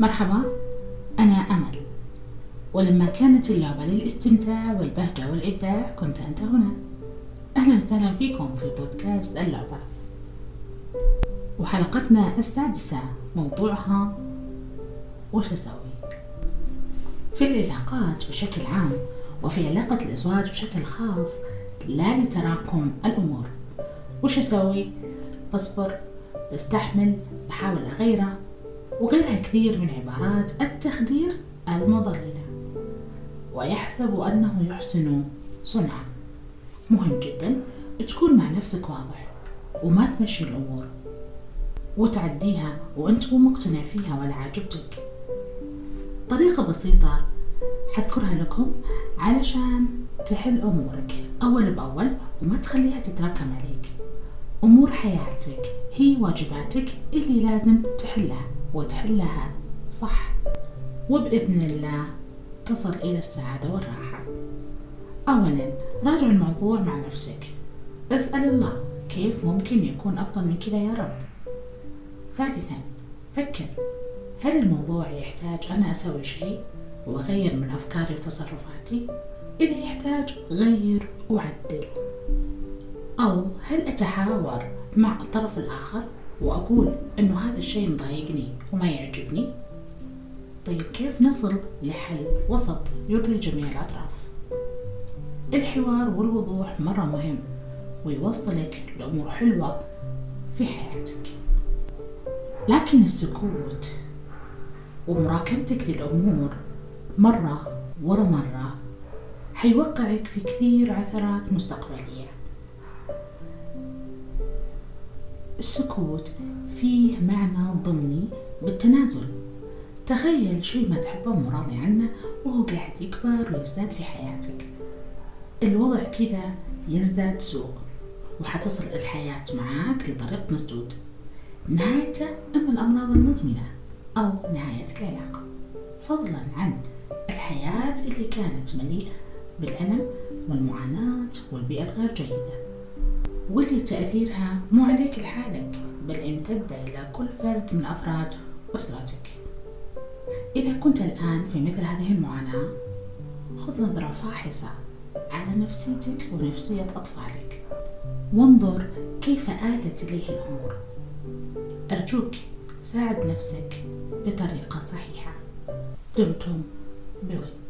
مرحبا أنا أمل. ولما كانت اللعبة للاستمتاع والبهجة والإبداع كنت أنت هنا. أهلا وسهلا فيكم في بودكاست اللعبة. وحلقتنا السادسة موضوعها وش أسوي؟ في العلاقات بشكل عام وفي علاقة الأزواج بشكل خاص لا لتراكم الأمور. وش أسوي؟ بصبر بستحمل بحاول أغيره. وغيرها كثير من عبارات التخدير المضللة. ويحسب أنه يحسن صنعا. مهم جدا تكون مع نفسك واضح وما تمشي الأمور وتعديها وأنت مو مقتنع فيها ولا عاجبتك. طريقة بسيطة حذكرها لكم علشان تحل أمورك أول بأول وما تخليها تتراكم عليك. أمور حياتك هي واجباتك اللي لازم تحلها. وتحلها. صح. وبإذن الله تصل إلى السعادة والراحة. أولا راجع الموضوع مع نفسك. اسأل الله كيف ممكن يكون أفضل من كذا يا رب. ثالثا فكر. هل الموضوع يحتاج أنا أسوي شيء وأغير من أفكاري وتصرفاتي؟ إذا يحتاج غير وعدل. أو هل أتحاور مع الطرف الآخر؟ وأقول إنه هذا الشيء مضايقني وما يعجبني. طيب كيف نصل لحل وسط يرضي جميع الأطراف؟ الحوار والوضوح مرة مهم ويوصلك لأمور حلوة في حياتك. لكن السكوت ومراكمتك للأمور مرة ورا مرة حيوقعك في كثير عثرات مستقبلية. السكوت فيه معنى ضمني بالتنازل. تخيل شيء ما تحبه ومراضي عنه وهو قاعد يكبر ويزداد في حياتك. الوضع كذا يزداد سوء وحتصل الحياة معاك لطريق مسدود. نهايته إما الأمراض المزمنة أو نهاية العلاقة؟ فضلا عن الحياة اللي كانت مليئة بالألم والمعاناة والبيئة الغير جيدة. واللي تأثيرها مو عليك لحالك بل امتد إلى كل فرد من أفراد أسرتك. إذا كنت الآن في مثل هذه المعاناة خذ نظرة فاحصة على نفسيتك ونفسية أطفالك. وانظر كيف آلت إليه الأمور. أرجوك ساعد نفسك بطريقة صحيحة. دمتم بود